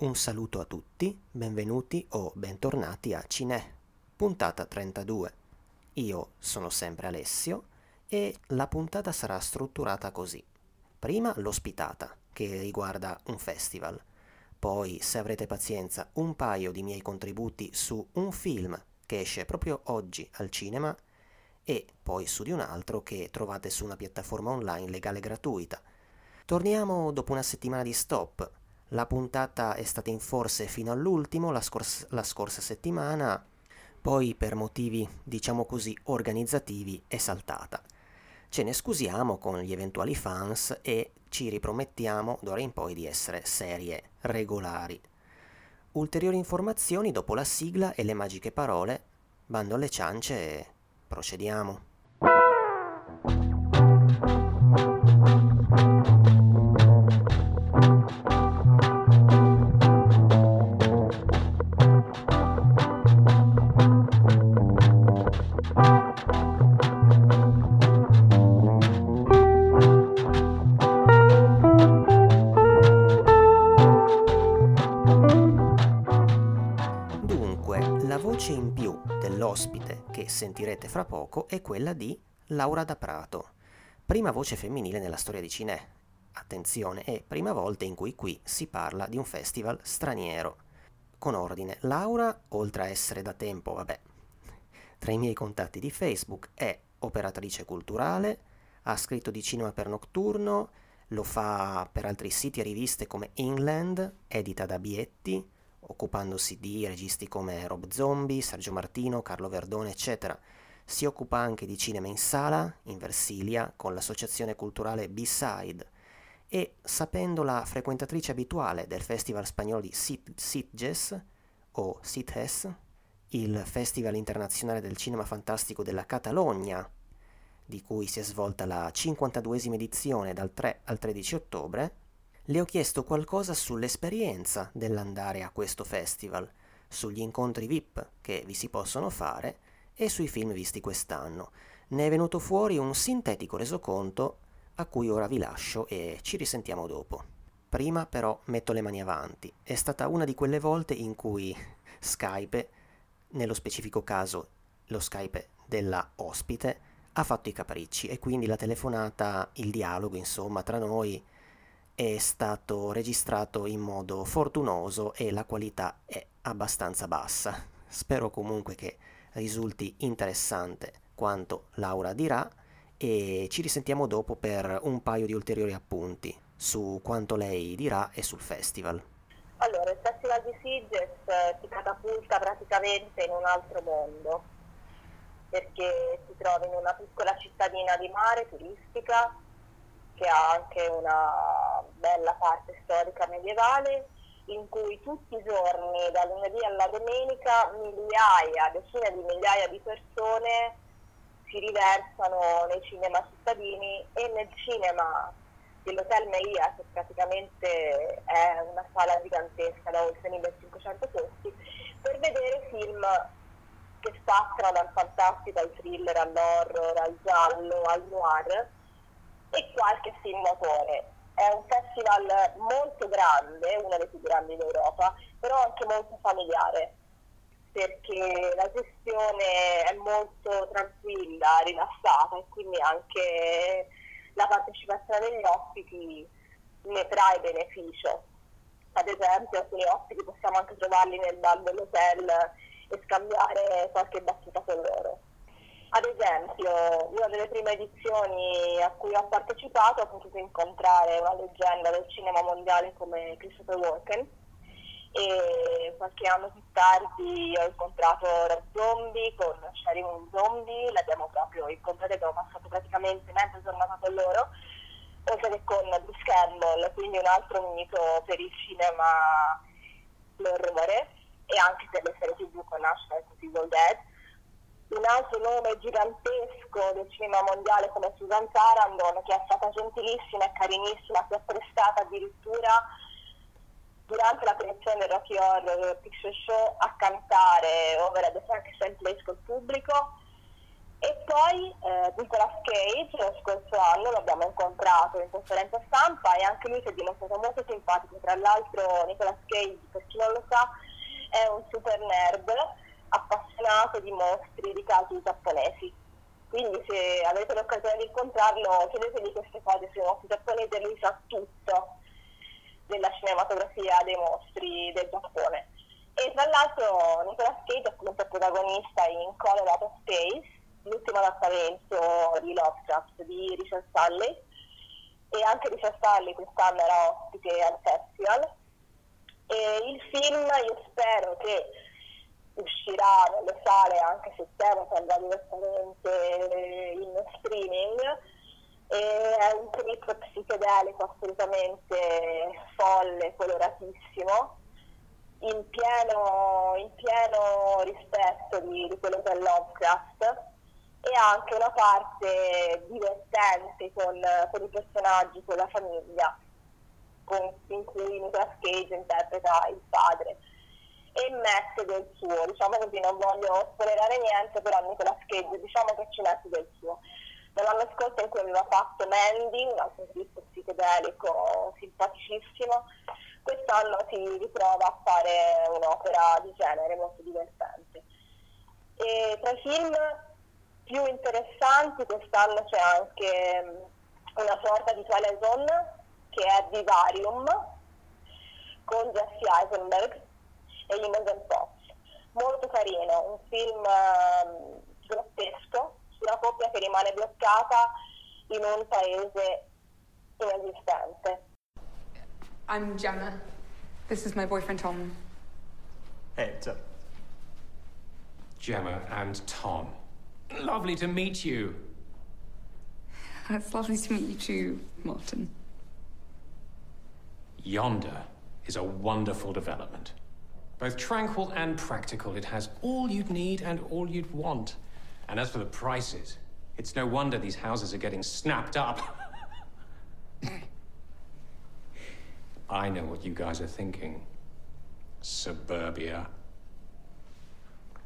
Un saluto a tutti, benvenuti o bentornati a Cine, puntata 32. Io sono sempre Alessio e la puntata sarà strutturata così. Prima l'ospitata, che riguarda un festival. Poi, se avrete pazienza, un paio di miei contributi su un film che esce proprio oggi al cinema e poi su di un altro che trovate su una piattaforma online legale gratuita. Torniamo dopo una settimana di stop la puntata è stata in forse fino all'ultimo, la, scors- la scorsa settimana, poi per motivi, diciamo così, organizzativi è saltata. Ce ne scusiamo con gli eventuali fans e ci ripromettiamo d'ora in poi di essere serie regolari. Ulteriori informazioni dopo la sigla e le magiche parole. Bando alle ciance e procediamo. Sentirete fra poco è quella di Laura da Prato, prima voce femminile nella storia di Cinè. Attenzione, è prima volta in cui qui si parla di un festival straniero. Con ordine, Laura, oltre a essere da tempo, vabbè, tra i miei contatti di Facebook, è operatrice culturale, ha scritto di cinema per Nocturno, lo fa per altri siti e riviste come England, edita da Bietti, occupandosi di registi come Rob Zombie, Sergio Martino, Carlo Verdone, eccetera. Si occupa anche di cinema in sala, in Versilia, con l'associazione culturale B-Side e, sapendo la frequentatrice abituale del festival spagnolo di Sitges, o Sitges, il Festival internazionale del cinema fantastico della Catalogna, di cui si è svolta la 52esima edizione dal 3 al 13 ottobre, le ho chiesto qualcosa sull'esperienza dell'andare a questo festival, sugli incontri VIP che vi si possono fare e sui film visti quest'anno. Ne è venuto fuori un sintetico resoconto a cui ora vi lascio e ci risentiamo dopo. Prima però metto le mani avanti. È stata una di quelle volte in cui Skype, nello specifico caso lo Skype della ospite, ha fatto i capricci e quindi la telefonata, il dialogo insomma tra noi è stato registrato in modo fortunoso e la qualità è abbastanza bassa. Spero comunque che risulti interessante quanto Laura dirà e ci risentiamo dopo per un paio di ulteriori appunti su quanto lei dirà e sul festival. Allora, il Festival di Sitges eh, si catapulta praticamente in un altro mondo perché si trova in una piccola cittadina di mare turistica che ha anche una bella parte storica medievale in cui tutti i giorni, da lunedì alla domenica, migliaia, decine di migliaia di persone si riversano nei cinema cittadini e nel cinema dell'Hotel Meia, che praticamente è una sala gigantesca da oltre 1500 posti, per vedere film che spaziano dal fantastico al thriller, all'horror, al giallo, al noir e qualche film d'autore. È un festival molto grande, uno dei più grandi d'Europa, però anche molto familiare, perché la gestione è molto tranquilla, rilassata e quindi anche la partecipazione degli ospiti ne trae beneficio. Ad esempio alcuni ospiti possiamo anche trovarli nel bar dell'hotel e scambiare qualche battuta con loro. Ad esempio, una delle prime edizioni a cui ho partecipato ho potuto incontrare una leggenda del cinema mondiale come Christopher Walken e qualche anno più tardi ho incontrato Rob Zombie con Sharon Zombie, l'abbiamo proprio incontrato e abbiamo passato praticamente mezza giornata con loro, oltre che con Bruce Campbell, quindi un altro mito per il cinema l'orrore e anche per le serie tv con National Evil Dead un altro nome gigantesco del cinema mondiale come Susan Sarandon, che è stata gentilissima e carinissima, si è prestata addirittura durante la creazione del Rocky Horror Picture Show a cantare Over at the Frankenstein Place col pubblico E poi eh, Nicolas Cage lo scorso anno l'abbiamo incontrato in conferenza stampa e anche lui si è dimostrato molto simpatico. Tra l'altro Nicolas Cage, per chi non lo sa, è un super nerd appassionato di mostri di casi giapponesi. Quindi se avete l'occasione di incontrarlo chiedetegli queste cose sui mostri giapponesi, lui sa tutto della cinematografia dei mostri del Giappone. E tra l'altro Nicolas Cage è appunto protagonista in Colorado Space, l'ultimo adattamento di Lovecraft di Richard Stanley e anche Richard Stanley quest'anno era ospite al festival e il film io spero che uscirà nelle sale anche se settembre, andrà direttamente in streaming è un trip psichedelico assolutamente folle, coloratissimo in pieno, in pieno rispetto di, di quello che è Lovecraft e anche una parte divertente con, con i personaggi, con la famiglia, con, in cui Nicolas Cage interpreta il padre e mette del suo, diciamo così, non voglio spoilerare niente, però Nicolas Cage diciamo che ci mette del suo. Nell'anno scorso in cui aveva fatto Mandy, un altro film psichedelico simpaticissimo, quest'anno si ritrova a fare un'opera di genere molto divertente. E tra i film più interessanti quest'anno c'è anche mm, una sorta di Twilight Zone che è Vivarium con Jesse Eisenberg e Imogen Potts. Molto carino, un film um, grottesco su una coppia che rimane bloccata in un paese inesistente. I'm Gemma. This is my boyfriend Tom. Hey, what's up? Gemma and Tom. Lovely to meet you. It's lovely to meet you too, Martin. Yonder is a wonderful development. Both tranquil and practical, it has all you'd need and all you'd want. And as for the prices, it's no wonder these houses are getting snapped up. I know what you guys are thinking. Suburbia.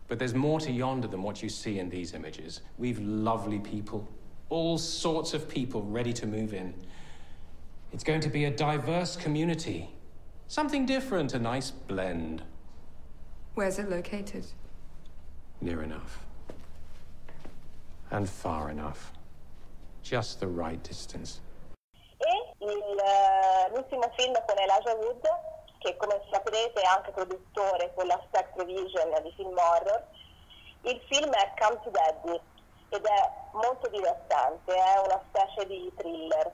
But there's more to yonder than what you see in these images. We've lovely people, all sorts of people ready to move in. It's going to be a diverse community. Something different, a nice blend. Where's it located? Near enough. And far enough. Just the right distance. E il, eh, l'ultimo film con Elijah Wood che come saprete è anche produttore con la Spectre Vision di film horror. Il film è Come to Daddy ed è molto divertente, è una specie di thriller.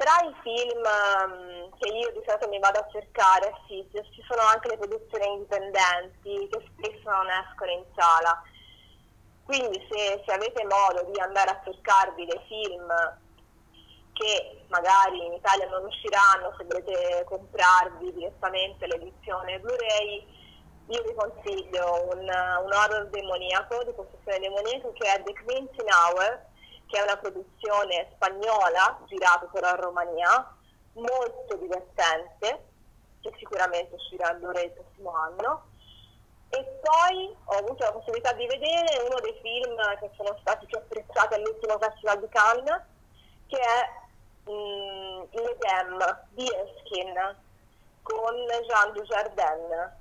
Tra i film um, che io di solito mi vado a cercare Sitges ci sono anche le produzioni indipendenti che spesso non escono in sala. Quindi se, se avete modo di andare a cercarvi dei film che magari in Italia non usciranno se volete comprarvi direttamente l'edizione Blu-ray, io vi consiglio un, un horror demoniaco, di costruzione demoniaca, che è The Quincy Hour, che è una produzione spagnola, girata però in Romania, molto divertente, che sicuramente uscirà Blu-ray il prossimo anno. E poi ho avuto la possibilità di vedere uno dei film che sono stati più apprezzati all'ultimo Festival di Cannes, che è mh, L'Edem di Eskin con Jean Dujardin,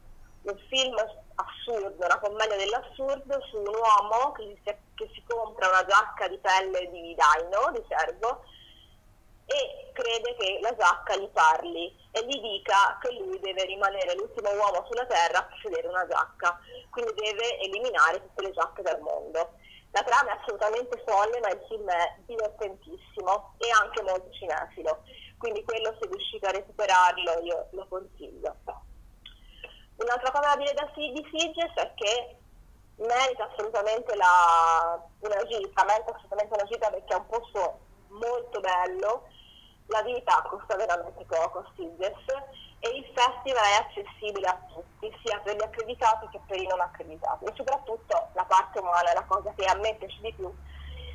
un film assurdo, una commedia dell'assurdo su un uomo che si, che si compra una giacca di pelle di daino, di cervo, e crede che la giacca gli parli e gli dica che lui deve rimanere l'ultimo uomo sulla terra a possedere una giacca, quindi deve eliminare tutte le giacche del mondo. La trama è assolutamente folle, ma il film è divertentissimo e anche molto cinefilo, quindi quello se riuscite a recuperarlo io lo consiglio. Un'altra cosa da dire di Sitges è che merita assolutamente la, una gita, merita assolutamente una gita perché è un posto molto bello, la vita costa veramente poco a Sitges e il festival è accessibile a tutti, sia per gli accreditati che per i non accreditati e soprattutto la parte umana è la cosa che a me piace di più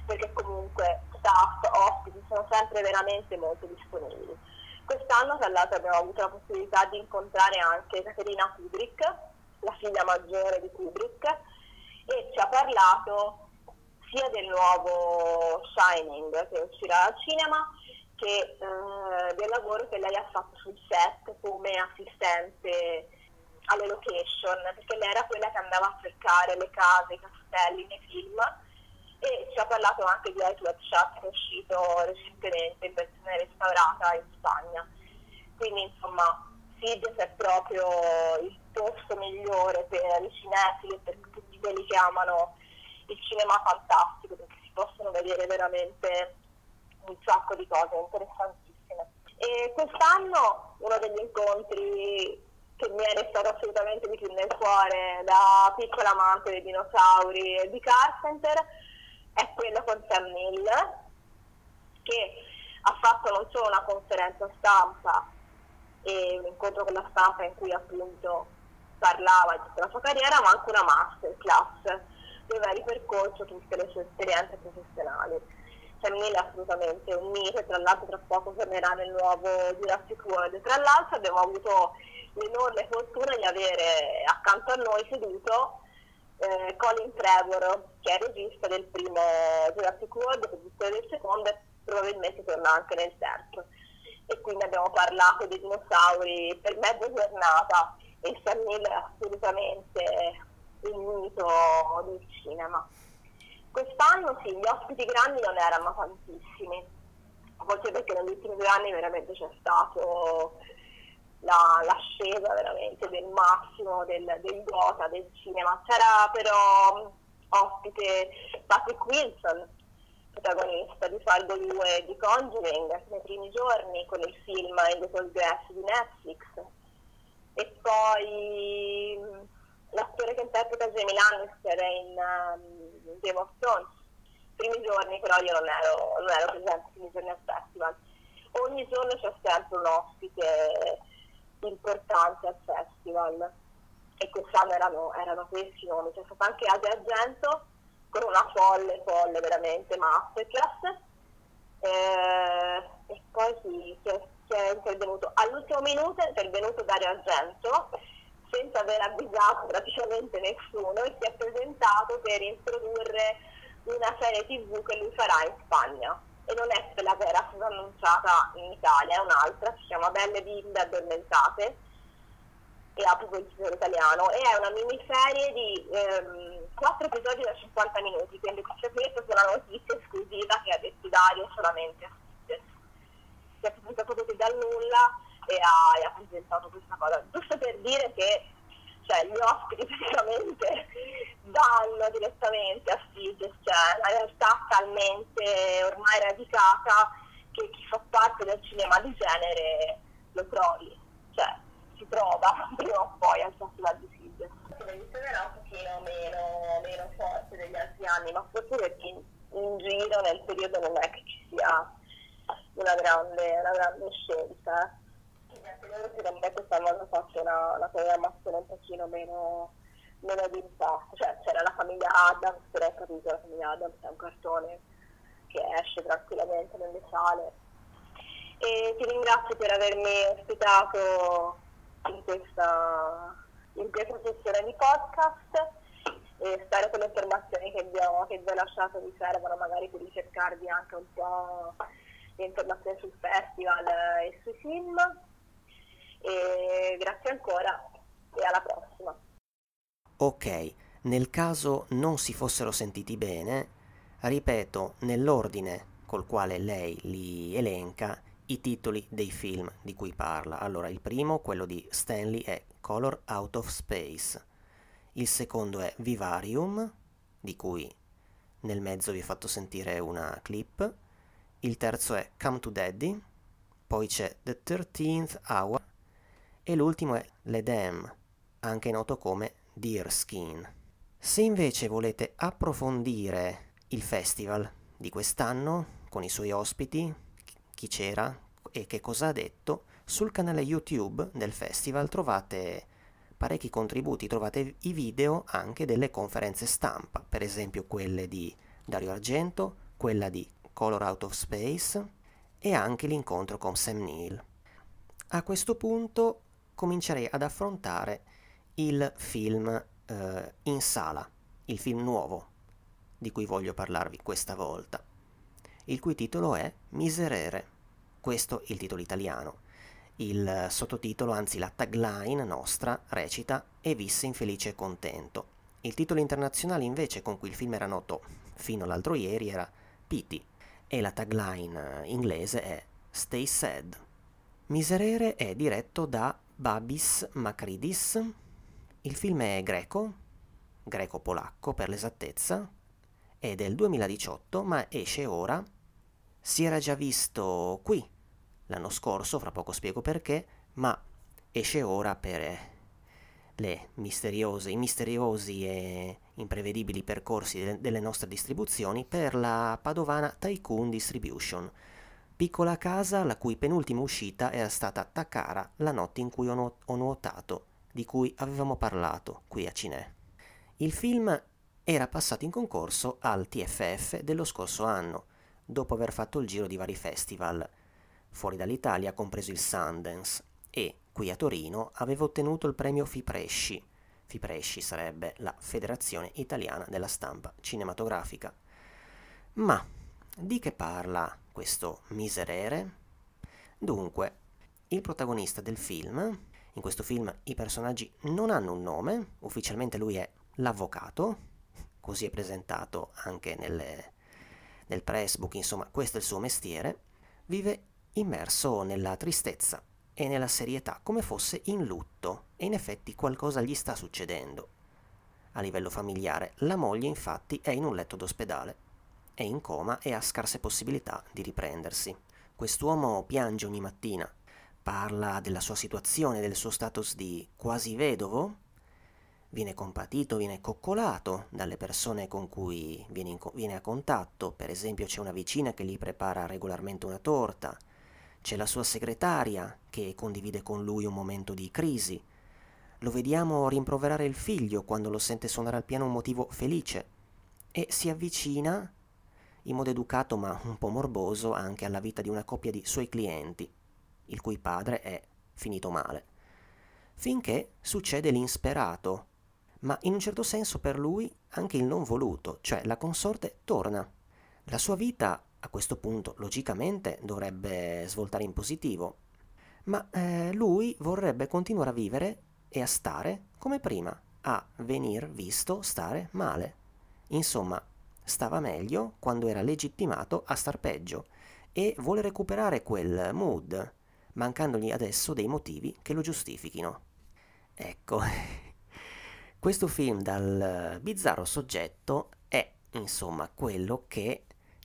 perché comunque staff, ospiti sono sempre veramente molto disponibili. Quest'anno tra l'altro abbiamo avuto la possibilità di incontrare anche Caterina Kubrick, la figlia maggiore di Kubrick, e ci ha parlato sia del nuovo Shining che uscirà al cinema che eh, del lavoro che lei ha fatto sul set come assistente alle location, perché lei era quella che andava a cercare le case, i castelli nei film e ci ha parlato anche di Outlet Shot che è uscito recentemente in versione restaurata in Spagna. Quindi insomma Sidious è proprio il posto migliore per i cinefili e per tutti quelli che amano il cinema fantastico, perché si possono vedere veramente un sacco di cose interessantissime. E quest'anno uno degli incontri che mi è restato assolutamente di più nel cuore da piccola amante dei dinosauri e di Carpenter è quello con Sam Neill che ha fatto non solo una conferenza stampa e un incontro con la stampa in cui appunto parlava di tutta la sua carriera ma anche una masterclass dove ha ripercorso tutte le sue esperienze professionali. Sam Neill è assolutamente un mito tra l'altro tra poco tornerà nel nuovo Jurassic World. Tra l'altro abbiamo avuto l'enorme fortuna di avere accanto a noi seduto eh, Colin Trevor, che è regista del primo Jurassic World, produttore del secondo e probabilmente torna anche nel terzo. E quindi abbiamo parlato dei dinosauri per mezza giornata e Sam Neill è assolutamente un mito del cinema. Quest'anno sì, gli ospiti grandi non erano tantissimi, forse perché negli ultimi due anni veramente c'è stato la, l'ascesa veramente del massimo del, del gota del cinema. C'era però ospite Patrick Wilson, protagonista di Faldo 2 di Conjuring nei primi giorni con il film In the Cold Grass di Netflix e poi l'attore che interpreta Jamie Lannister in um, Game of Thrones. Primi giorni però io non ero, non ero presente i primi giorni al festival. Ogni giorno c'è sempre un ospite importante al festival. E quest'anno erano, erano questi nomi, c'è stato anche Asia Argento con una folle, folle veramente masterclass. Eh, e poi si, si, è, si, è, intervenuto. All'ultimo minuto è intervenuto Dario Argento senza aver avvisato praticamente nessuno e si è presentato per introdurre una serie tv che lui farà in Spagna. E non è quella che era stata annunciata in Italia, è un'altra, si chiama Belle bimbe addormentate e ha proprio il titolo italiano. E è una miniserie di ehm, 4 episodi da 50 minuti, quindi questa è una notizia esclusiva che ha detto Dario solamente. a. Si è presentato così dal nulla e ha, e ha presentato questa cosa, giusto per dire che cioè, gli ospiti praticamente danno direttamente a Sitges, cioè la realtà talmente ormai radicata che chi fa parte del cinema di genere lo trovi, cioè si trova prima o poi al festival di Sitges. Era un pochino meno, meno forte degli altri anni, ma forse perché in, in giro nel periodo non è che ci sia una grande, una grande scelta me quest'anno hanno fatto una, una programmazione un pochino meno, meno di impatto, cioè c'era la famiglia Adams, però hai capito, la famiglia Adams è un cartone che esce tranquillamente nelle sale. E ti ringrazio per avermi ospitato in questa, in questa sessione di podcast e spero che le informazioni che vi ho, che vi ho lasciato vi servano magari per ricercarvi anche un po' informazioni sul festival e sui film e grazie ancora e alla prossima. Ok, nel caso non si fossero sentiti bene, ripeto nell'ordine col quale lei li elenca i titoli dei film di cui parla. Allora, il primo, quello di Stanley, è Color Out of Space. Il secondo è Vivarium, di cui nel mezzo vi ho fatto sentire una clip. Il terzo è Come to Daddy. Poi c'è The Thirteenth Hour e l'ultimo è l'Edem, anche noto come Deerskin. Se invece volete approfondire il festival di quest'anno con i suoi ospiti, chi c'era e che cosa ha detto, sul canale YouTube del festival trovate parecchi contributi, trovate i video anche delle conferenze stampa, per esempio quelle di Dario Argento, quella di Color Out of Space e anche l'incontro con Sam Neill. A questo punto comincerei ad affrontare il film eh, in sala, il film nuovo, di cui voglio parlarvi questa volta, il cui titolo è Miserere. Questo il titolo italiano. Il sottotitolo, anzi la tagline nostra, recita E visse infelice e contento. Il titolo internazionale invece con cui il film era noto fino all'altro ieri era Pity e la tagline inglese è Stay Sad. Miserere è diretto da Babis Makridis. Il film è greco, greco-polacco per l'esattezza, è del 2018 ma esce ora. Si era già visto qui l'anno scorso, fra poco spiego perché, ma esce ora per le misteriose, i misteriosi e imprevedibili percorsi de- delle nostre distribuzioni per la padovana Tycoon Distribution, piccola casa la cui penultima uscita era stata Takara la notte in cui ho, nu- ho nuotato, di cui avevamo parlato qui a Cinè. Il film era passato in concorso al TFF dello scorso anno, dopo aver fatto il giro di vari festival, fuori dall'Italia, compreso il Sundance, e qui a Torino aveva ottenuto il premio Fipresci. Fipresci sarebbe la Federazione Italiana della Stampa Cinematografica. Ma di che parla questo miserere? Dunque, il protagonista del film, in questo film i personaggi non hanno un nome, ufficialmente lui è l'avvocato, così è presentato anche nelle, nel pressbook, insomma questo è il suo mestiere, vive immerso nella tristezza e nella serietà come fosse in lutto. E in effetti qualcosa gli sta succedendo. A livello familiare, la moglie infatti è in un letto d'ospedale, è in coma e ha scarse possibilità di riprendersi. Quest'uomo piange ogni mattina, parla della sua situazione, del suo status di quasi vedovo, viene compatito, viene coccolato dalle persone con cui viene, co- viene a contatto, per esempio c'è una vicina che gli prepara regolarmente una torta, c'è la sua segretaria che condivide con lui un momento di crisi. Lo vediamo rimproverare il figlio quando lo sente suonare al piano un motivo felice e si avvicina, in modo educato ma un po' morboso, anche alla vita di una coppia di suoi clienti, il cui padre è finito male. Finché succede l'insperato, ma in un certo senso per lui anche il non voluto, cioè la consorte torna. La sua vita a questo punto logicamente dovrebbe svoltare in positivo, ma eh, lui vorrebbe continuare a vivere e a stare come prima, a venir visto stare male. Insomma, stava meglio quando era legittimato a star peggio e vuole recuperare quel mood, mancandogli adesso dei motivi che lo giustifichino. Ecco, questo film dal bizzarro soggetto è insomma quello che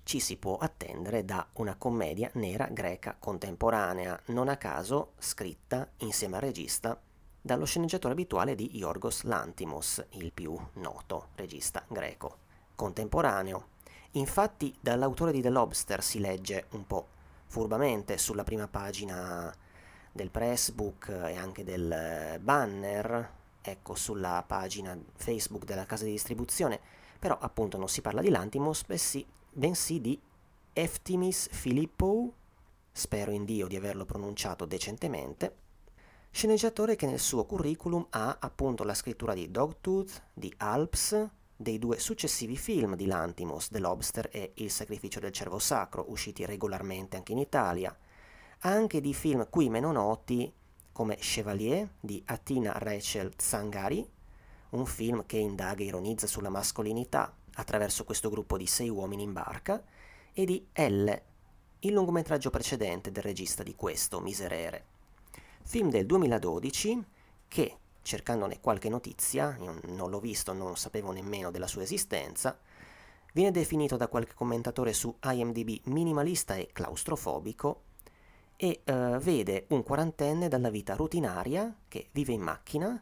ci si può attendere da una commedia nera greca contemporanea, non a caso scritta insieme al regista dallo sceneggiatore abituale di Yorgos Lantimos, il più noto regista greco contemporaneo. Infatti dall'autore di The Lobster si legge un po' furbamente sulla prima pagina del pressbook e anche del banner, ecco sulla pagina Facebook della casa di distribuzione, però appunto non si parla di Lantimos, bensì bensì di Eftimis Philippou, spero in Dio di averlo pronunciato decentemente, sceneggiatore che nel suo curriculum ha appunto la scrittura di Dogtooth, di Alps, dei due successivi film di Lantimos, The Lobster e Il sacrificio del cervo sacro, usciti regolarmente anche in Italia, anche di film qui meno noti come Chevalier di Atina Rachel Zangari, un film che indaga e ironizza sulla mascolinità attraverso questo gruppo di sei uomini in barca, e di L, il lungometraggio precedente del regista di questo, Miserere. Film del 2012 che, cercandone qualche notizia, io non l'ho visto, non sapevo nemmeno della sua esistenza, viene definito da qualche commentatore su IMDb minimalista e claustrofobico e uh, vede un quarantenne dalla vita rutinaria che vive in macchina,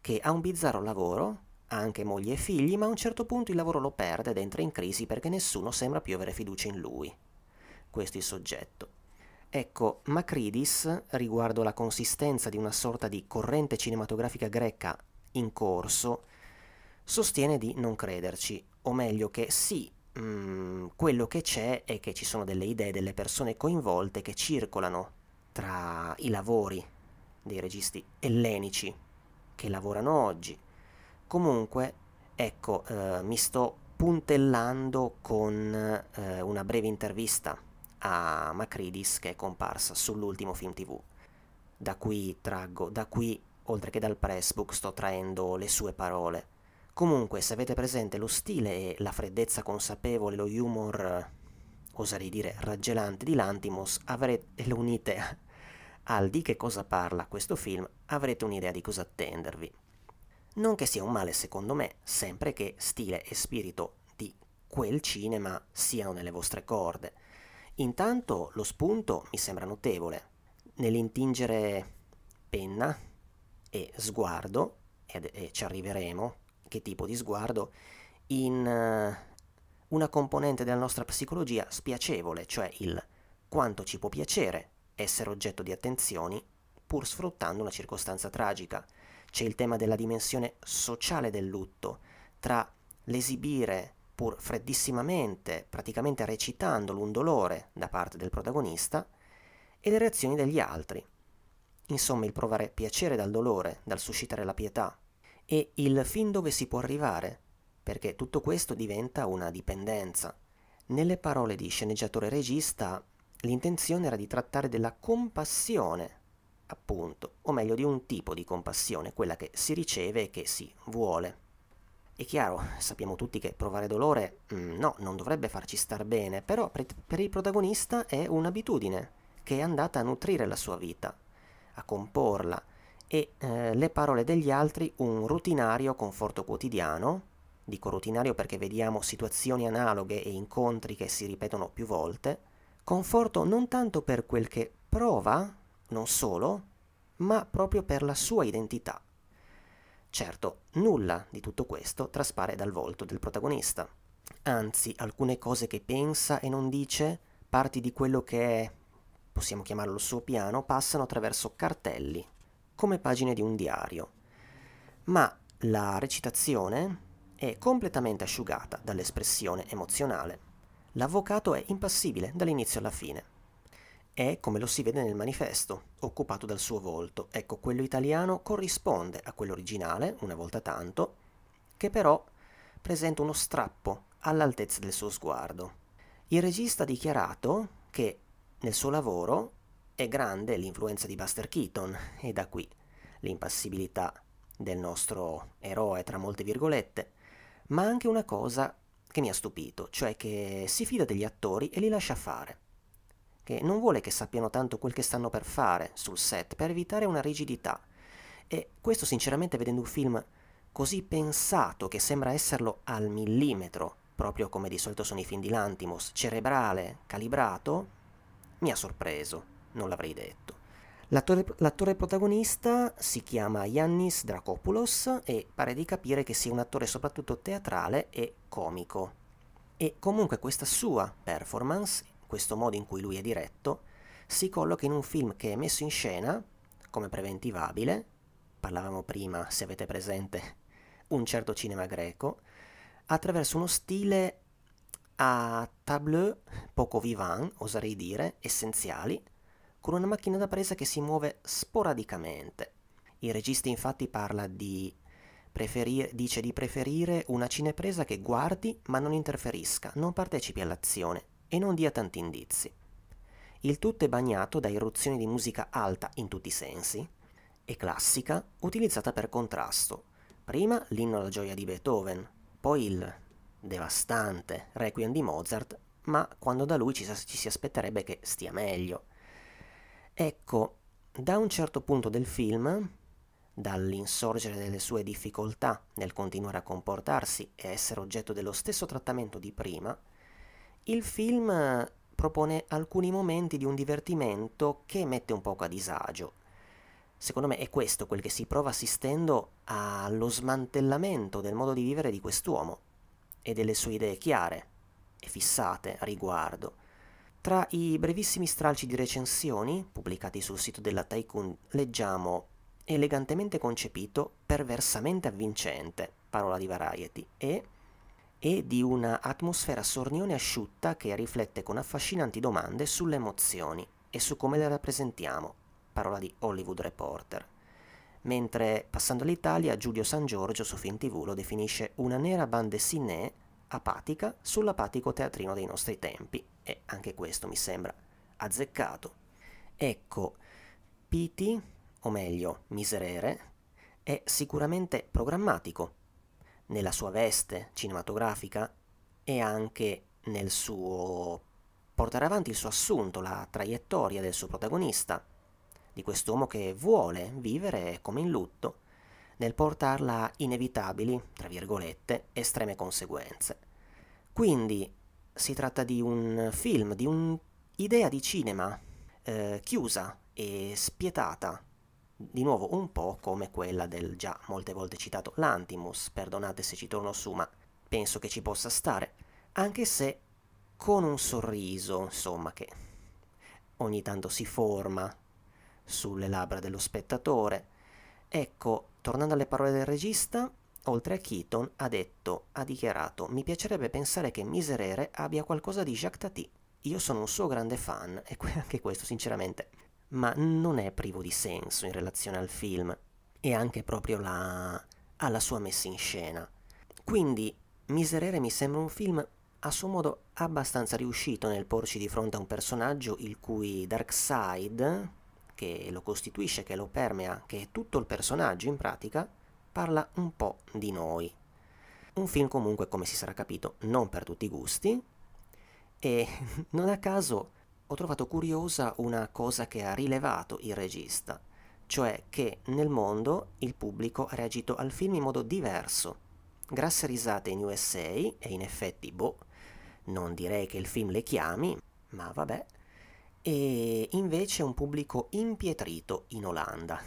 che ha un bizzarro lavoro, ha anche moglie e figli, ma a un certo punto il lavoro lo perde ed entra in crisi perché nessuno sembra più avere fiducia in lui. Questo è il soggetto. Ecco, Macridis, riguardo la consistenza di una sorta di corrente cinematografica greca in corso, sostiene di non crederci, o meglio che sì, mm, quello che c'è è che ci sono delle idee delle persone coinvolte che circolano tra i lavori dei registi ellenici che lavorano oggi Comunque, ecco, eh, mi sto puntellando con eh, una breve intervista a Macridis che è comparsa sull'ultimo film tv. Da qui traggo, da qui, oltre che dal pressbook, sto traendo le sue parole. Comunque, se avete presente lo stile e la freddezza consapevole, lo humor, oserei dire, raggelante di Lantimos, avrete, lo unite al di che cosa parla questo film, avrete un'idea di cosa attendervi. Non che sia un male secondo me, sempre che stile e spirito di quel cinema siano nelle vostre corde. Intanto lo spunto mi sembra notevole. Nell'intingere penna e sguardo, ed, e ci arriveremo, che tipo di sguardo, in uh, una componente della nostra psicologia spiacevole, cioè il quanto ci può piacere essere oggetto di attenzioni pur sfruttando una circostanza tragica. C'è il tema della dimensione sociale del lutto, tra l'esibire pur freddissimamente, praticamente recitandolo un dolore da parte del protagonista, e le reazioni degli altri. Insomma, il provare piacere dal dolore, dal suscitare la pietà, e il fin dove si può arrivare, perché tutto questo diventa una dipendenza. Nelle parole di sceneggiatore regista, l'intenzione era di trattare della compassione appunto, o meglio di un tipo di compassione, quella che si riceve e che si vuole. È chiaro, sappiamo tutti che provare dolore, mm, no, non dovrebbe farci star bene, però per, per il protagonista è un'abitudine che è andata a nutrire la sua vita, a comporla, e eh, le parole degli altri un rutinario conforto quotidiano, dico rutinario perché vediamo situazioni analoghe e incontri che si ripetono più volte, conforto non tanto per quel che prova, non solo, ma proprio per la sua identità. Certo, nulla di tutto questo traspare dal volto del protagonista. Anzi, alcune cose che pensa e non dice, parti di quello che è, possiamo chiamarlo il suo piano, passano attraverso cartelli, come pagine di un diario. Ma la recitazione è completamente asciugata dall'espressione emozionale. L'avvocato è impassibile dall'inizio alla fine è, come lo si vede nel manifesto, occupato dal suo volto. Ecco, quello italiano corrisponde a quello originale, una volta tanto, che però presenta uno strappo all'altezza del suo sguardo. Il regista ha dichiarato che nel suo lavoro è grande l'influenza di Buster Keaton e da qui l'impassibilità del nostro eroe, tra molte virgolette, ma anche una cosa che mi ha stupito, cioè che si fida degli attori e li lascia fare che non vuole che sappiano tanto quel che stanno per fare sul set, per evitare una rigidità. E questo sinceramente vedendo un film così pensato che sembra esserlo al millimetro, proprio come di solito sono i film di Lantimos, cerebrale, calibrato, mi ha sorpreso, non l'avrei detto. L'attore, l'attore, protagonista si chiama Yannis Dracopoulos e pare di capire che sia un attore soprattutto teatrale e comico. E comunque questa sua performance questo modo in cui lui è diretto, si colloca in un film che è messo in scena come preventivabile, parlavamo prima, se avete presente, un certo cinema greco, attraverso uno stile a tableau poco vivant, oserei dire, essenziali, con una macchina da presa che si muove sporadicamente. Il regista infatti parla di preferire, dice di preferire una cinepresa che guardi ma non interferisca, non partecipi all'azione, e non dia tanti indizi. Il tutto è bagnato da irruzioni di musica alta in tutti i sensi e classica utilizzata per contrasto. Prima l'inno alla gioia di Beethoven, poi il devastante Requiem di Mozart, ma quando da lui ci, ci si aspetterebbe che stia meglio. Ecco, da un certo punto del film, dall'insorgere delle sue difficoltà nel continuare a comportarsi e essere oggetto dello stesso trattamento di prima, il film propone alcuni momenti di un divertimento che mette un poco a disagio. Secondo me è questo quel che si prova assistendo allo smantellamento del modo di vivere di quest'uomo e delle sue idee chiare e fissate a riguardo. Tra i brevissimi stralci di recensioni pubblicati sul sito della Tycoon leggiamo elegantemente concepito, perversamente avvincente, parola di Variety, e e di una atmosfera sornione asciutta che riflette con affascinanti domande sulle emozioni e su come le rappresentiamo, parola di Hollywood Reporter. Mentre, passando all'Italia, Giulio San Giorgio su Film lo definisce una nera bande dessinée apatica sull'apatico teatrino dei nostri tempi e anche questo mi sembra azzeccato. Ecco, Piti, o meglio, Miserere, è sicuramente programmatico nella sua veste cinematografica e anche nel suo portare avanti il suo assunto, la traiettoria del suo protagonista, di quest'uomo che vuole vivere come in lutto, nel portarla a inevitabili, tra virgolette, estreme conseguenze. Quindi si tratta di un film, di un'idea di cinema eh, chiusa e spietata, di nuovo un po' come quella del già molte volte citato Lantimus, perdonate se ci torno su, ma penso che ci possa stare, anche se con un sorriso, insomma, che ogni tanto si forma sulle labbra dello spettatore. Ecco, tornando alle parole del regista, oltre a Keaton, ha detto, ha dichiarato, mi piacerebbe pensare che Miserere abbia qualcosa di Jacques Tati. Io sono un suo grande fan e anche questo sinceramente, ma non è privo di senso in relazione al film e anche proprio la, alla sua messa in scena. Quindi Miserere mi sembra un film a suo modo abbastanza riuscito nel porci di fronte a un personaggio il cui dark side, che lo costituisce, che lo permea, che è tutto il personaggio in pratica, parla un po' di noi. Un film comunque, come si sarà capito, non per tutti i gusti, e non a caso ho trovato curiosa una cosa che ha rilevato il regista, cioè che nel mondo il pubblico ha reagito al film in modo diverso. Grasse risate in USA, e in effetti, boh, non direi che il film le chiami, ma vabbè, e invece un pubblico impietrito in Olanda.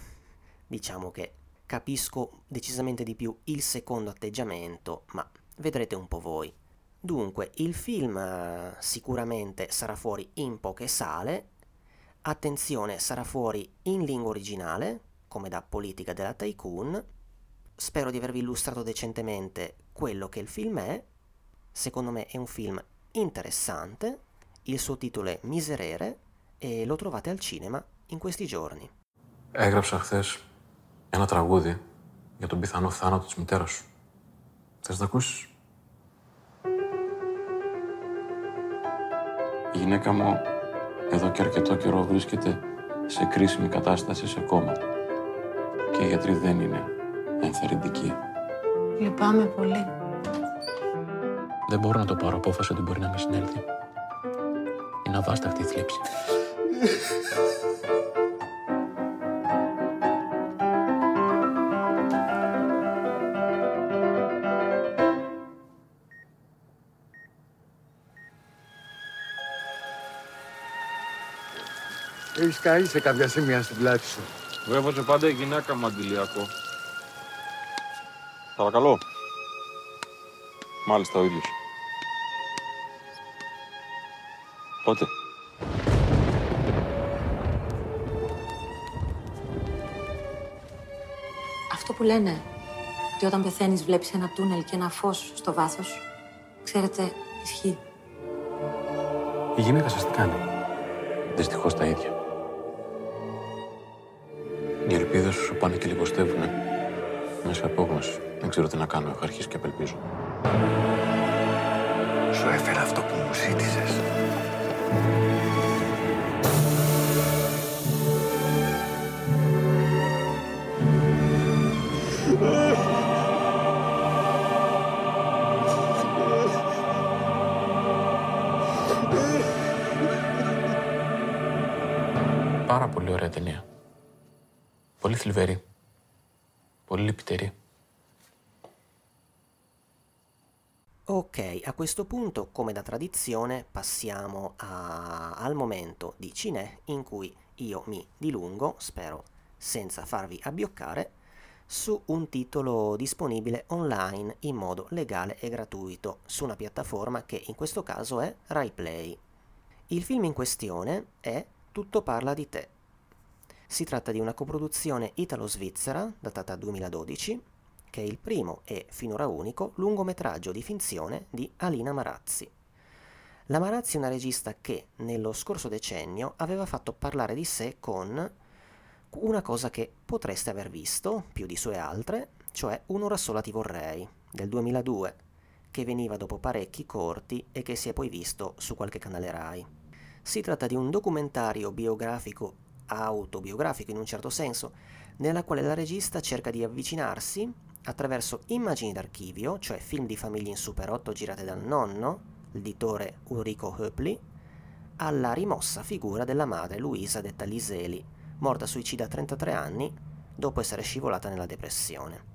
Diciamo che capisco decisamente di più il secondo atteggiamento, ma vedrete un po' voi. Dunque, il film eh, sicuramente sarà fuori in poche sale, attenzione, sarà fuori in lingua originale, come da politica della tycoon. Spero di avervi illustrato decentemente quello che il film è. Secondo me è un film interessante, il suo titolo è Miserere e lo trovate al cinema in questi giorni. Έγραψα χθε ένα τραγούδι για τον πιθανό θάνατο της μητέρας σου. Θες να το ακούσεις? Γυναίκα μου εδώ και αρκετό καιρό βρίσκεται σε κρίσιμη κατάσταση σε κόμμα. Και οι γιατροί δεν είναι ενθαρρυντικοί. Λυπάμαι πολύ. Δεν μπορώ να το πάρω απόφαση ότι μπορεί να μην συνέλθει. Είναι αβάσταχτη η θλίψη. Έχεις καεί σε κάποια σημεία στην πλάτη σου. Βέβαια πάντα η γυναίκα μου αντιλιακό. Παρακαλώ. Μάλιστα ο ίδιος. Πότε; Αυτό που λένε, ότι όταν πεθαίνεις βλέπεις ένα τούνελ και ένα φως στο βάθος, ξέρετε, ισχύει. Η γυναίκα σας τι κάνει; Δυστυχώς τα ίδια. Πάνε και λιποστεύουνε. Μέσα απόγνωση. Δεν ξέρω τι να κάνω. Έχω αρχίσει και απελπίζω. Σου έφερα αυτό που μου ζήτησες. Πάρα πολύ ωραία ταινία. Πολύ θλιβερή. Πολύ λυπητερή. Ok, a questo punto, come da tradizione, passiamo a- al momento di Cinè in cui io mi dilungo, spero senza farvi abbioccare, su un titolo disponibile online in modo legale e gratuito su una piattaforma che in questo caso è RaiPlay. Il film in questione è Tutto parla di te. si tratta di una coproduzione italo-svizzera datata 2012 che è il primo e finora unico lungometraggio di finzione di Alina Marazzi. La Marazzi è una regista che nello scorso decennio aveva fatto parlare di sé con una cosa che potreste aver visto più di sue altre, cioè Un'ora sola ti vorrei del 2002, che veniva dopo parecchi corti e che si è poi visto su qualche canale Rai. Si tratta di un documentario biografico, autobiografico in un certo senso, nella quale la regista cerca di avvicinarsi attraverso immagini d'archivio, cioè film di famiglie in Super 8 girate dal nonno, l'editore Ulrico Höpli, alla rimossa figura della madre Luisa detta Liseli, morta suicida a 33 anni dopo essere scivolata nella depressione.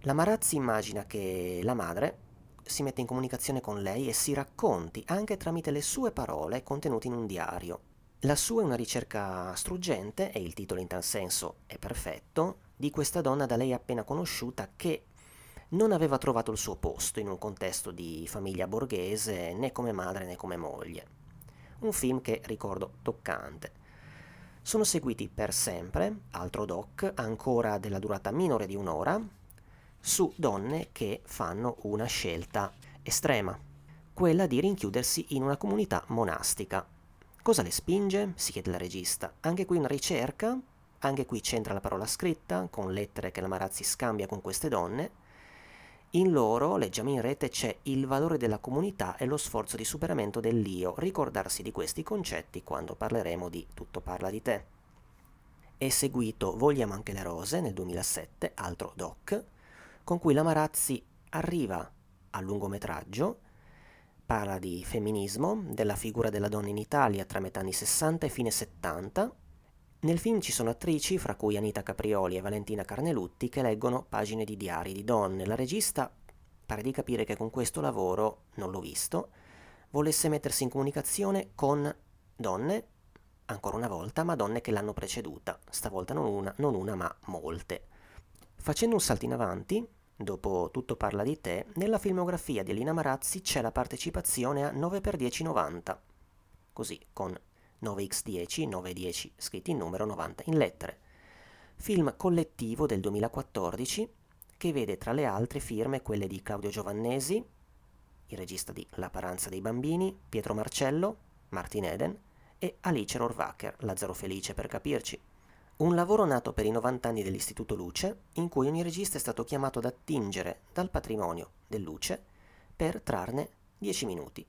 La Marazzi immagina che la madre si mette in comunicazione con lei e si racconti anche tramite le sue parole contenute in un diario. La sua è una ricerca struggente, e il titolo in tal senso è perfetto, di questa donna da lei appena conosciuta che non aveva trovato il suo posto in un contesto di famiglia borghese né come madre né come moglie. Un film che ricordo toccante. Sono seguiti per sempre, altro doc, ancora della durata minore di un'ora, su donne che fanno una scelta estrema, quella di rinchiudersi in una comunità monastica. Cosa le spinge? si chiede la regista. Anche qui una ricerca, anche qui c'entra la parola scritta, con lettere che la Marazzi scambia con queste donne. In loro, leggiamo in rete, c'è il valore della comunità e lo sforzo di superamento dell'io, ricordarsi di questi concetti quando parleremo di Tutto parla di te. È seguito Vogliamo anche le rose nel 2007, altro doc, con cui la Marazzi arriva al lungometraggio, parla di femminismo, della figura della donna in Italia tra metà anni 60 e fine 70. Nel film ci sono attrici, fra cui Anita Caprioli e Valentina Carnelutti, che leggono pagine di diari di donne. La regista pare di capire che con questo lavoro, non l'ho visto, volesse mettersi in comunicazione con donne, ancora una volta, ma donne che l'hanno preceduta, stavolta non una, non una ma molte. Facendo un salto in avanti, Dopo Tutto parla di te, nella filmografia di Elina Marazzi c'è la partecipazione a 9x1090, così con 9x10, 9x10 scritti in numero, 90 in lettere. Film collettivo del 2014 che vede tra le altre firme quelle di Claudio Giovannesi, il regista di La paranza dei bambini, Pietro Marcello, Martin Eden e Alice Rohrwacher, Lazzaro Felice per capirci. Un lavoro nato per i 90 anni dell'Istituto Luce, in cui ogni regista è stato chiamato ad attingere dal patrimonio del Luce per trarne 10 minuti.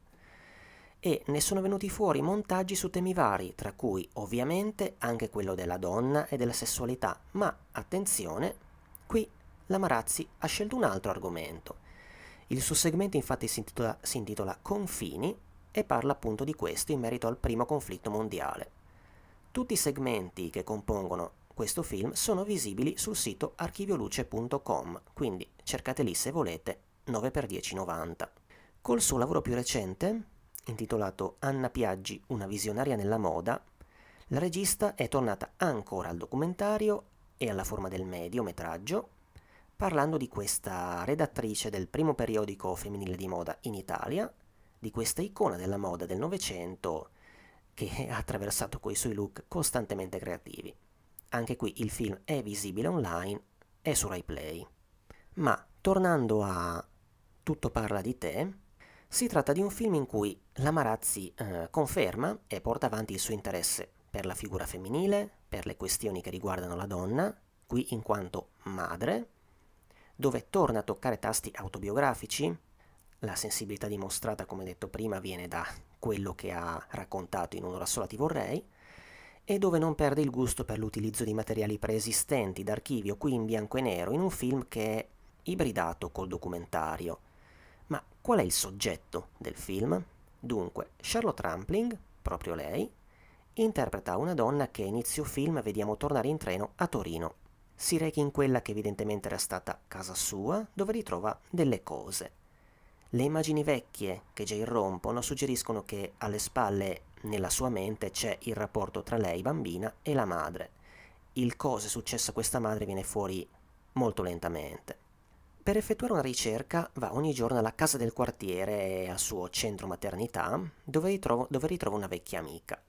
E ne sono venuti fuori montaggi su temi vari, tra cui ovviamente anche quello della donna e della sessualità, ma attenzione, qui la Marazzi ha scelto un altro argomento. Il suo segmento infatti si intitola, si intitola Confini e parla appunto di questo in merito al primo conflitto mondiale. Tutti i segmenti che compongono questo film sono visibili sul sito archivioluce.com, quindi cercate lì se volete 9x1090. Col suo lavoro più recente, intitolato Anna Piaggi, una visionaria nella moda, la regista è tornata ancora al documentario e alla forma del mediometraggio, parlando di questa redattrice del primo periodico femminile di moda in Italia, di questa icona della moda del Novecento che ha attraversato coi suoi look costantemente creativi. Anche qui il film è visibile online e su RaiPlay. Ma tornando a Tutto parla di te, si tratta di un film in cui la Marazzi eh, conferma e porta avanti il suo interesse per la figura femminile, per le questioni che riguardano la donna, qui in quanto madre, dove torna a toccare tasti autobiografici. La sensibilità dimostrata, come detto prima, viene da quello che ha raccontato in un'ora sola ti vorrei, e dove non perde il gusto per l'utilizzo di materiali preesistenti d'archivio qui in bianco e nero in un film che è ibridato col documentario. Ma qual è il soggetto del film? Dunque, Charlotte Rampling, proprio lei, interpreta una donna che a inizio film vediamo tornare in treno a Torino. Si reca in quella che evidentemente era stata casa sua, dove ritrova delle cose. Le immagini vecchie che già irrompono suggeriscono che alle spalle nella sua mente c'è il rapporto tra lei, bambina, e la madre. Il cosa è successo a questa madre viene fuori molto lentamente. Per effettuare una ricerca va ogni giorno alla casa del quartiere e al suo centro maternità, dove ritrovo, dove ritrovo una vecchia amica.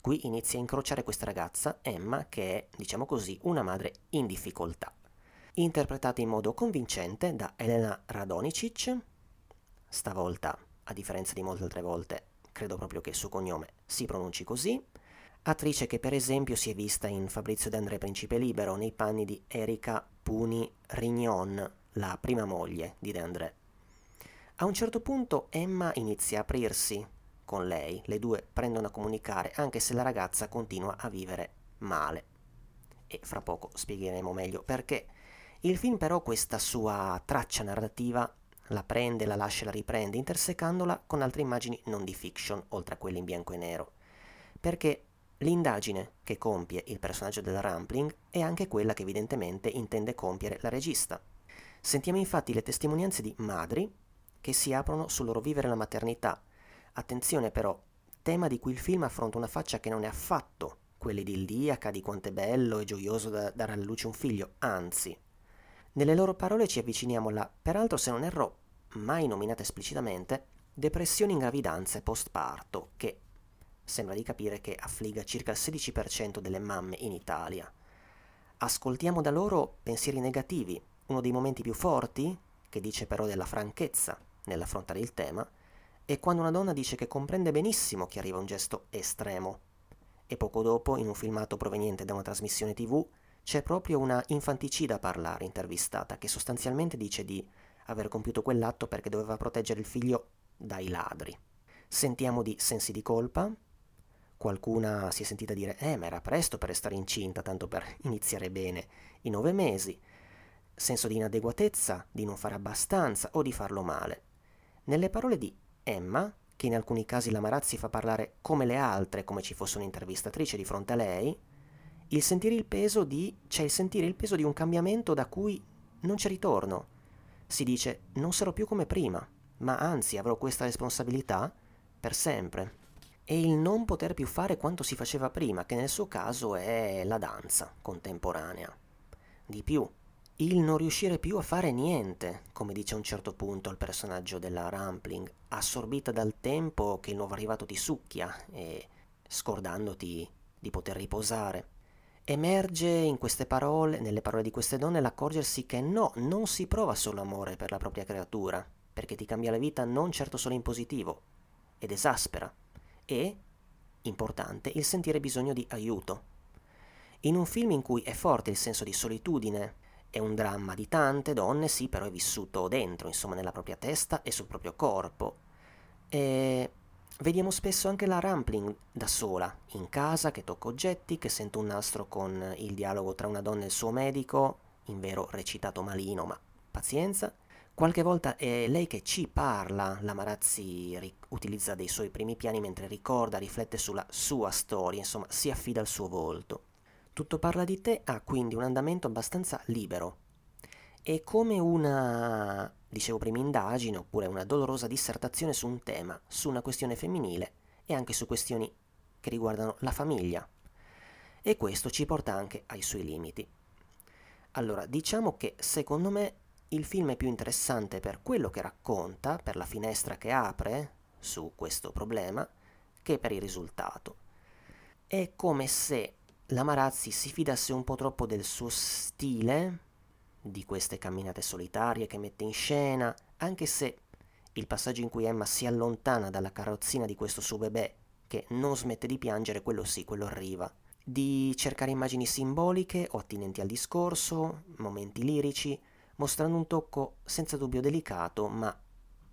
Qui inizia a incrociare questa ragazza, Emma, che è, diciamo così, una madre in difficoltà. Interpretata in modo convincente da Elena Radonicic, stavolta, a differenza di molte altre volte, credo proprio che il suo cognome si pronunci così, attrice che per esempio si è vista in Fabrizio D'André Principe Libero nei panni di Erika Puni Rignon, la prima moglie di D'André. A un certo punto Emma inizia a aprirsi con lei, le due prendono a comunicare anche se la ragazza continua a vivere male. E fra poco spiegheremo meglio perché. Il film però questa sua traccia narrativa la prende, la lascia e la riprende, intersecandola con altre immagini non di fiction, oltre a quelle in bianco e nero. Perché l'indagine che compie il personaggio della Rampling è anche quella che evidentemente intende compiere la regista. Sentiamo infatti le testimonianze di madri che si aprono sul loro vivere la maternità. Attenzione però, tema di cui il film affronta una faccia che non è affatto quella idilliaca di quanto è bello e gioioso da dare alla luce un figlio, anzi. Nelle loro parole ci avviciniamo alla, peraltro se non erro, mai nominata esplicitamente, depressione in gravidanza e postparto, che sembra di capire che affligga circa il 16% delle mamme in Italia. Ascoltiamo da loro pensieri negativi, uno dei momenti più forti, che dice però della franchezza nell'affrontare il tema, è quando una donna dice che comprende benissimo che arriva un gesto estremo. E poco dopo, in un filmato proveniente da una trasmissione tv, c'è proprio una infanticida a parlare intervistata che sostanzialmente dice di aver compiuto quell'atto perché doveva proteggere il figlio dai ladri. Sentiamo di sensi di colpa. Qualcuna si è sentita dire, eh, ma era presto per restare incinta, tanto per iniziare bene, i nove mesi. Senso di inadeguatezza, di non fare abbastanza o di farlo male. Nelle parole di Emma, che in alcuni casi la Marazzi fa parlare come le altre, come ci fosse un'intervistatrice di fronte a lei, il sentire il peso di, c'è il sentire il peso di un cambiamento da cui non c'è ritorno. Si dice non sarò più come prima, ma anzi avrò questa responsabilità per sempre. E il non poter più fare quanto si faceva prima, che nel suo caso è la danza contemporanea. Di più, il non riuscire più a fare niente, come dice a un certo punto il personaggio della Rampling, assorbita dal tempo che il nuovo arrivato ti succhia e scordandoti di poter riposare. Emerge in queste parole, nelle parole di queste donne, l'accorgersi che no, non si prova solo amore per la propria creatura, perché ti cambia la vita non certo solo in positivo, ed esaspera, e, importante, il sentire bisogno di aiuto. In un film in cui è forte il senso di solitudine, è un dramma di tante donne, sì, però è vissuto dentro, insomma, nella propria testa e sul proprio corpo. E Vediamo spesso anche la Rampling da sola, in casa, che tocca oggetti, che sente un nastro con il dialogo tra una donna e il suo medico, in vero recitato malino, ma pazienza. Qualche volta è lei che ci parla, la Marazzi ri- utilizza dei suoi primi piani mentre ricorda, riflette sulla sua storia, insomma si affida al suo volto. Tutto parla di te ha quindi un andamento abbastanza libero. È come una dicevo prima, indagine oppure una dolorosa dissertazione su un tema, su una questione femminile e anche su questioni che riguardano la famiglia. E questo ci porta anche ai suoi limiti. Allora, diciamo che secondo me il film è più interessante per quello che racconta, per la finestra che apre su questo problema, che per il risultato. È come se la Marazzi si fidasse un po' troppo del suo stile, di queste camminate solitarie che mette in scena, anche se il passaggio in cui Emma si allontana dalla carrozzina di questo suo bebè, che non smette di piangere, quello sì, quello arriva, di cercare immagini simboliche o attinenti al discorso, momenti lirici, mostrando un tocco senza dubbio delicato, ma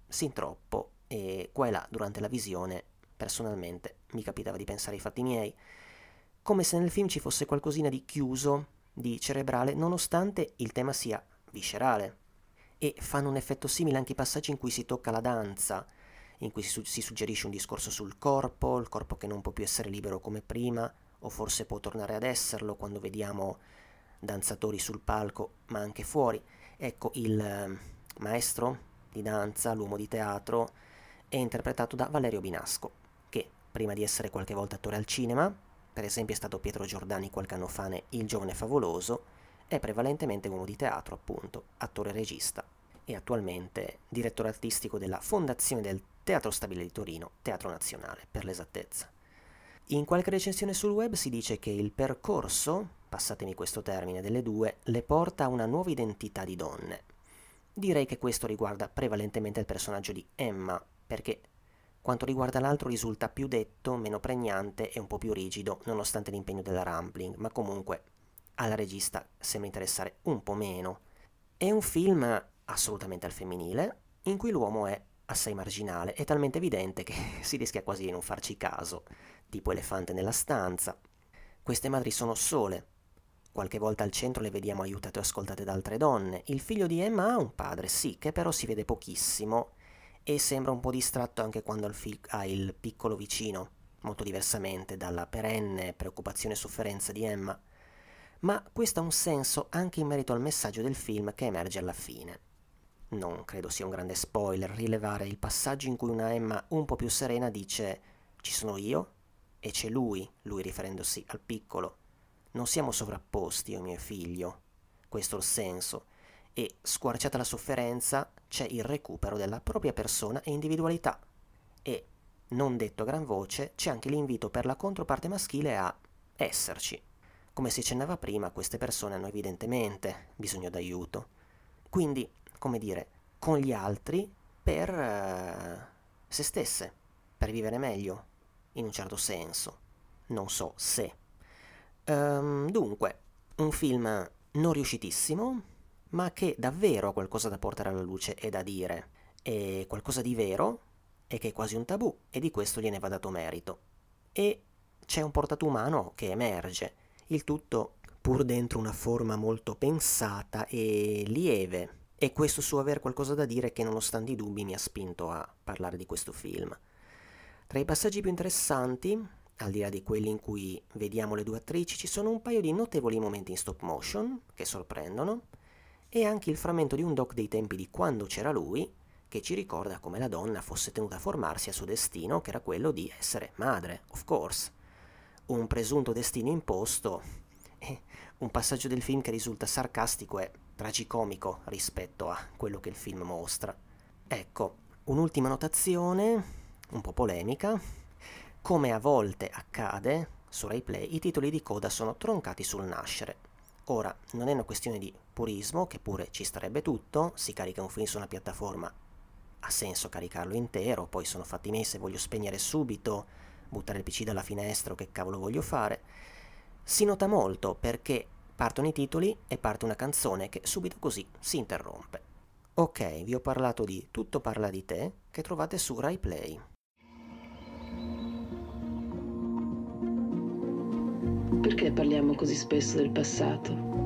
sin troppo, e qua e là durante la visione, personalmente, mi capitava di pensare ai fatti miei, come se nel film ci fosse qualcosina di chiuso di cerebrale nonostante il tema sia viscerale. E fanno un effetto simile anche i passaggi in cui si tocca la danza, in cui si, su- si suggerisce un discorso sul corpo, il corpo che non può più essere libero come prima, o forse può tornare ad esserlo quando vediamo danzatori sul palco, ma anche fuori. Ecco, il eh, maestro di danza, l'uomo di teatro, è interpretato da Valerio Binasco, che prima di essere qualche volta attore al cinema, per esempio è stato Pietro Giordani qualche anno fa ne Il giovane favoloso, è prevalentemente uomo di teatro, appunto, attore e regista, e attualmente direttore artistico della Fondazione del Teatro Stabile di Torino, Teatro Nazionale, per l'esattezza. In qualche recensione sul web si dice che il percorso, passatemi questo termine, delle due, le porta a una nuova identità di donne. Direi che questo riguarda prevalentemente il personaggio di Emma, perché quanto riguarda l'altro risulta più detto, meno pregnante e un po' più rigido, nonostante l'impegno della Rampling, ma comunque alla regista sembra interessare un po' meno. È un film assolutamente al femminile, in cui l'uomo è assai marginale, è talmente evidente che si rischia quasi di non farci caso, tipo elefante nella stanza. Queste madri sono sole. Qualche volta al centro le vediamo aiutate o ascoltate da altre donne. Il figlio di Emma ha un padre, sì, che però si vede pochissimo e sembra un po' distratto anche quando ha il piccolo vicino, molto diversamente dalla perenne preoccupazione e sofferenza di Emma. Ma questo ha un senso anche in merito al messaggio del film che emerge alla fine. Non credo sia un grande spoiler rilevare il passaggio in cui una Emma un po' più serena dice ci sono io e c'è lui, lui riferendosi al piccolo. Non siamo sovrapposti io e mio figlio. Questo è il senso. E squarciata la sofferenza c'è il recupero della propria persona e individualità. E, non detto a gran voce, c'è anche l'invito per la controparte maschile a esserci. Come si accennava prima, queste persone hanno evidentemente bisogno d'aiuto. Quindi come dire, con gli altri per uh, se stesse, per vivere meglio, in un certo senso. Non so se. Um, dunque, un film non riuscitissimo, ma che davvero ha qualcosa da portare alla luce e da dire. E qualcosa di vero e che è quasi un tabù e di questo gliene va dato merito. E c'è un portato umano che emerge, il tutto pur dentro una forma molto pensata e lieve, e questo suo aver qualcosa da dire che nonostante i dubbi mi ha spinto a parlare di questo film. Tra i passaggi più interessanti, al di là di quelli in cui vediamo le due attrici, ci sono un paio di notevoli momenti in stop motion che sorprendono e anche il frammento di un doc dei tempi di quando c'era lui che ci ricorda come la donna fosse tenuta a formarsi al suo destino che era quello di essere madre, of course. Un presunto destino imposto un passaggio del film che risulta sarcastico e tragicomico rispetto a quello che il film mostra. Ecco, un'ultima notazione, un po' polemica. Come a volte accade su RaiPlay, i titoli di coda sono troncati sul nascere. Ora, non è una questione di purismo, che pure ci starebbe tutto, si carica un film su una piattaforma, ha senso caricarlo intero, poi sono fatti miei se voglio spegnere subito, buttare il PC dalla finestra o che cavolo voglio fare. Si nota molto perché Partono i titoli e parte una canzone che subito così si interrompe. Ok, vi ho parlato di Tutto parla di te che trovate su RaiPlay. Perché parliamo così spesso del passato?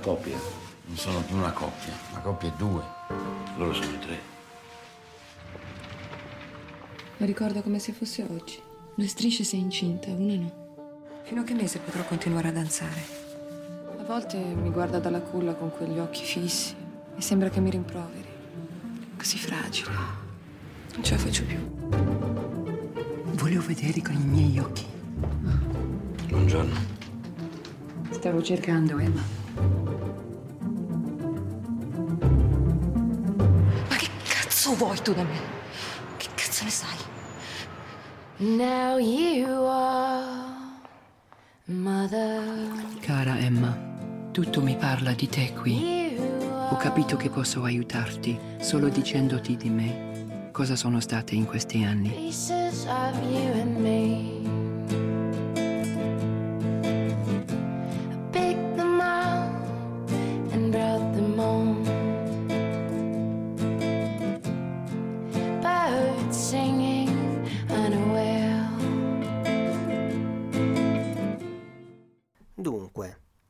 coppia. Non sono più una coppia, una coppia è due. Loro sono tre. La ricordo come se fosse oggi. Due strisce sei incinta, una no. Fino a che mese potrò continuare a danzare? A volte mi guarda dalla culla con quegli occhi fissi e sembra che mi rimproveri. Così fragile. Non ce la faccio più. Volevo vedere con i miei occhi. Buongiorno. Stavo cercando Emma. vuoi tu da me? Che cazzo ne sai? Now you are mother. Cara Emma, tutto mi parla di te qui. Ho capito che posso aiutarti solo dicendoti di me cosa sono state in questi anni.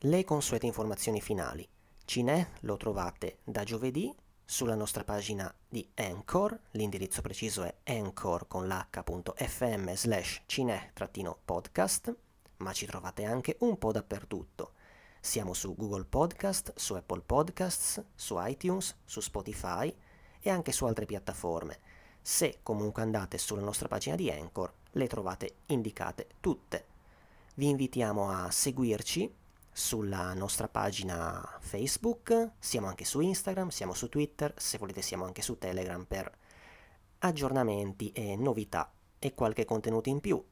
Le consuete informazioni finali. Cinè lo trovate da giovedì sulla nostra pagina di Anchor, l'indirizzo preciso è anchor con l'h.fm slash cinè-podcast, ma ci trovate anche un po' dappertutto. Siamo su Google Podcast, su Apple Podcasts, su iTunes, su Spotify e anche su altre piattaforme. Se comunque andate sulla nostra pagina di Anchor, le trovate indicate tutte. Vi invitiamo a seguirci sulla nostra pagina Facebook, siamo anche su Instagram, siamo su Twitter, se volete siamo anche su Telegram per aggiornamenti e novità e qualche contenuto in più.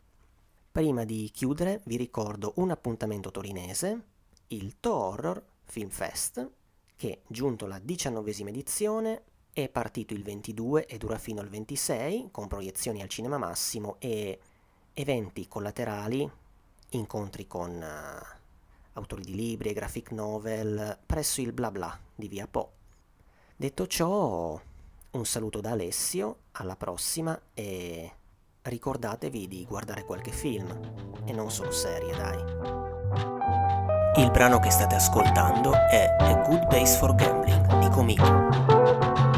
Prima di chiudere vi ricordo un appuntamento torinese, il To Horror Film Fest, che giunto alla diciannovesima edizione è partito il 22 e dura fino al 26 con proiezioni al cinema massimo e eventi collaterali, incontri con uh, autori di libri e graphic novel presso il bla bla di Via Po. Detto ciò, un saluto da Alessio, alla prossima e ricordatevi di guardare qualche film e non solo serie, dai. Il brano che state ascoltando è A Good Base for Gambling di Comico.